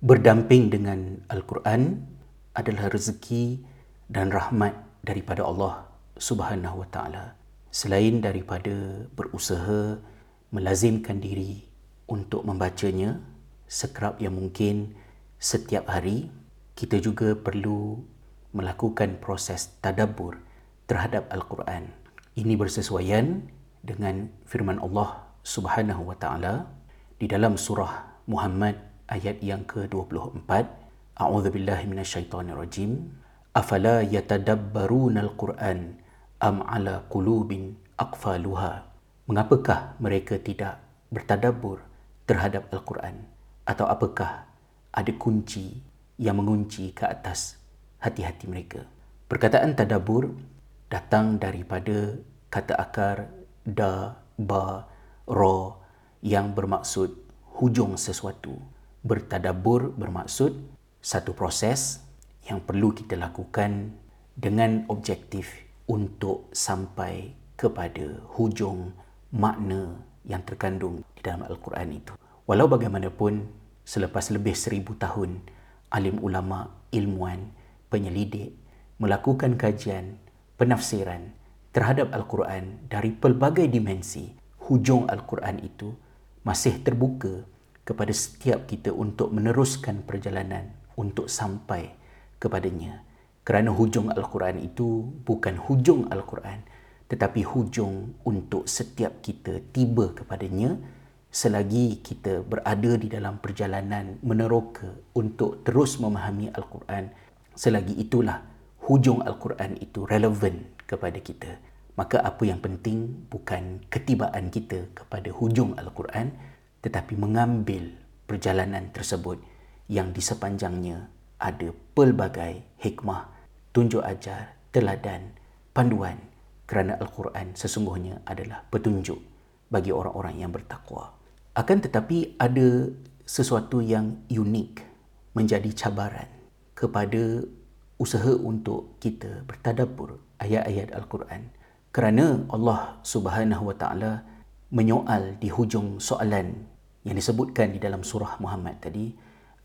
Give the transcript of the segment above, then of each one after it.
berdamping dengan Al-Quran adalah rezeki dan rahmat daripada Allah Subhanahu wa taala. Selain daripada berusaha melazimkan diri untuk membacanya sekerap yang mungkin setiap hari, kita juga perlu melakukan proses tadabbur terhadap Al-Quran. Ini bersesuaian dengan firman Allah Subhanahu wa taala di dalam surah Muhammad ayat yang ke-24. A'udzu billahi minasyaitonir rajim. Afala yatadabbaruna al-Quran am ala qulubin aqfaluha? Mengapakah mereka tidak bertadabbur terhadap Al-Quran atau apakah ada kunci yang mengunci ke atas hati-hati mereka? Perkataan tadabbur datang daripada kata akar da, ba, ro yang bermaksud hujung sesuatu. Bertadabur bermaksud satu proses yang perlu kita lakukan dengan objektif untuk sampai kepada hujung makna yang terkandung di dalam Al-Quran itu. Walau bagaimanapun, selepas lebih seribu tahun, alim ulama, ilmuwan, penyelidik melakukan kajian penafsiran terhadap Al-Quran dari pelbagai dimensi, hujung Al-Quran itu masih terbuka kepada setiap kita untuk meneruskan perjalanan untuk sampai kepadanya. Kerana hujung Al-Quran itu bukan hujung Al-Quran tetapi hujung untuk setiap kita tiba kepadanya selagi kita berada di dalam perjalanan meneroka untuk terus memahami Al-Quran selagi itulah hujung Al-Quran itu relevan kepada kita. Maka apa yang penting bukan ketibaan kita kepada hujung Al-Quran tetapi mengambil perjalanan tersebut yang di sepanjangnya ada pelbagai hikmah, tunjuk ajar, teladan, panduan kerana Al-Quran sesungguhnya adalah petunjuk bagi orang-orang yang bertakwa. Akan tetapi ada sesuatu yang unik menjadi cabaran kepada usaha untuk kita bertadabbur ayat-ayat Al-Quran kerana Allah Subhanahu Wa Taala menyoal di hujung soalan yang disebutkan di dalam surah Muhammad tadi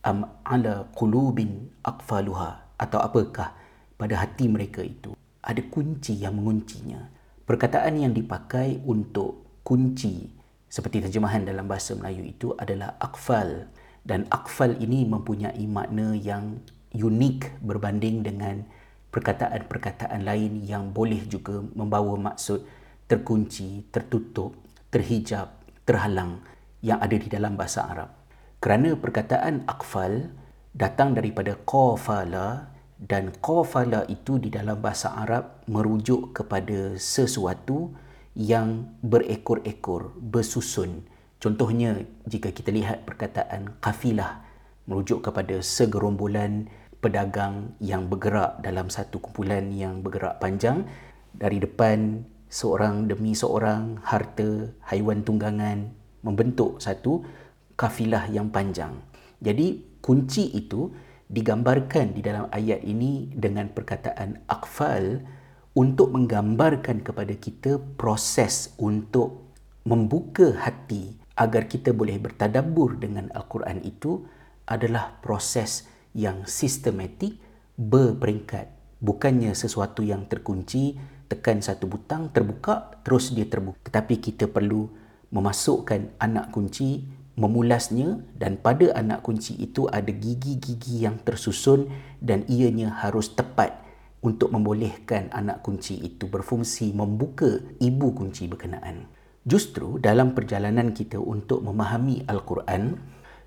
am ala qulubin aqfaluha? Atau apakah pada hati mereka itu ada kunci yang menguncinya? Perkataan yang dipakai untuk kunci seperti terjemahan dalam bahasa Melayu itu adalah aqfal. Dan aqfal ini mempunyai makna yang unik berbanding dengan perkataan-perkataan lain yang boleh juga membawa maksud terkunci, tertutup, terhijab, terhalang yang ada di dalam bahasa Arab. Kerana perkataan akfal datang daripada qafala dan qafala itu di dalam bahasa Arab merujuk kepada sesuatu yang berekor-ekor, bersusun. Contohnya jika kita lihat perkataan kafilah merujuk kepada segerombolan pedagang yang bergerak dalam satu kumpulan yang bergerak panjang dari depan seorang demi seorang harta haiwan tunggangan membentuk satu kafilah yang panjang. Jadi kunci itu digambarkan di dalam ayat ini dengan perkataan akfal untuk menggambarkan kepada kita proses untuk membuka hati agar kita boleh bertadabbur dengan Al-Quran itu adalah proses yang sistematik berperingkat bukannya sesuatu yang terkunci tekan satu butang terbuka terus dia terbuka tetapi kita perlu memasukkan anak kunci memulasnya dan pada anak kunci itu ada gigi-gigi yang tersusun dan ianya harus tepat untuk membolehkan anak kunci itu berfungsi membuka ibu kunci berkenaan. Justru dalam perjalanan kita untuk memahami Al-Quran,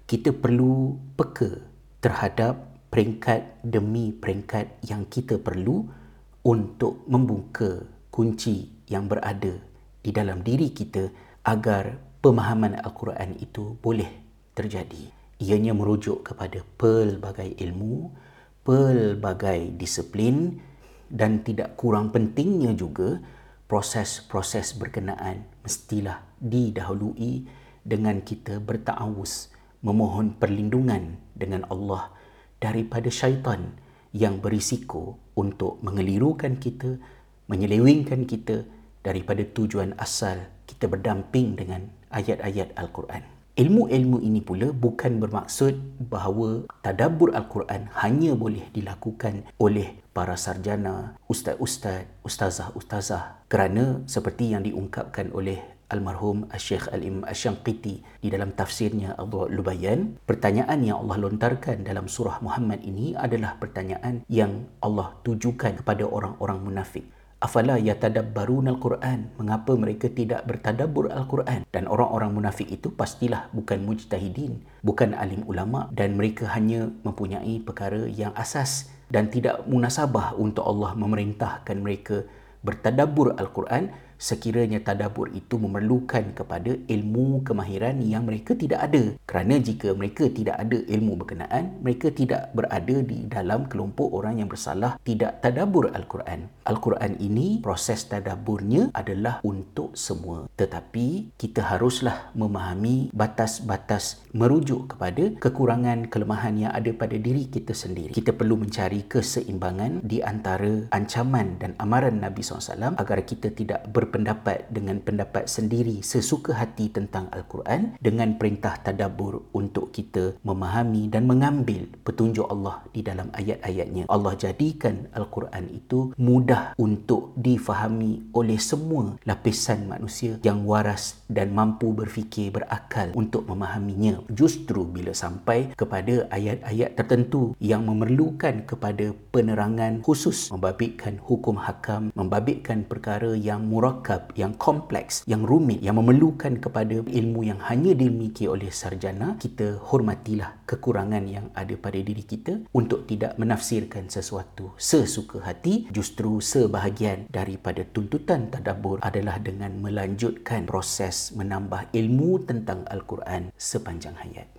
kita perlu peka terhadap peringkat demi peringkat yang kita perlu untuk membuka kunci yang berada di dalam diri kita agar pemahaman Al-Quran itu boleh terjadi. Ianya merujuk kepada pelbagai ilmu, pelbagai disiplin dan tidak kurang pentingnya juga proses-proses berkenaan mestilah didahului dengan kita berta'awus memohon perlindungan dengan Allah daripada syaitan yang berisiko untuk mengelirukan kita, menyelewengkan kita daripada tujuan asal kita berdamping dengan ayat-ayat Al-Quran. Ilmu-ilmu ini pula bukan bermaksud bahawa tadabbur Al-Quran hanya boleh dilakukan oleh para sarjana, ustaz-ustaz, ustazah-ustazah kerana seperti yang diungkapkan oleh almarhum Syekh Al-Imam Asy-Syanqiti di dalam tafsirnya Adwa Lubayan, pertanyaan yang Allah lontarkan dalam surah Muhammad ini adalah pertanyaan yang Allah tujukan kepada orang-orang munafik. Afala yatadabbaruna al-Quran? Mengapa mereka tidak bertadabbur al-Quran? Dan orang-orang munafik itu pastilah bukan mujtahidin bukan alim ulama dan mereka hanya mempunyai perkara yang asas dan tidak munasabah untuk Allah memerintahkan mereka bertadabbur al-Quran sekiranya tadabur itu memerlukan kepada ilmu kemahiran yang mereka tidak ada. Kerana jika mereka tidak ada ilmu berkenaan, mereka tidak berada di dalam kelompok orang yang bersalah tidak tadabur Al-Quran. Al-Quran ini, proses tadaburnya adalah untuk semua. Tetapi, kita haruslah memahami batas-batas merujuk kepada kekurangan kelemahan yang ada pada diri kita sendiri. Kita perlu mencari keseimbangan di antara ancaman dan amaran Nabi SAW agar kita tidak ber berpendapat dengan pendapat sendiri sesuka hati tentang Al-Quran dengan perintah tadabur untuk kita memahami dan mengambil petunjuk Allah di dalam ayat-ayatnya. Allah jadikan Al-Quran itu mudah untuk difahami oleh semua lapisan manusia yang waras dan mampu berfikir berakal untuk memahaminya. Justru bila sampai kepada ayat-ayat tertentu yang memerlukan kepada penerangan khusus membabitkan hukum hakam, membabitkan perkara yang murak murakab, yang kompleks, yang rumit, yang memerlukan kepada ilmu yang hanya dimiliki oleh sarjana, kita hormatilah kekurangan yang ada pada diri kita untuk tidak menafsirkan sesuatu sesuka hati. Justru sebahagian daripada tuntutan tadabur adalah dengan melanjutkan proses menambah ilmu tentang Al-Quran sepanjang hayat.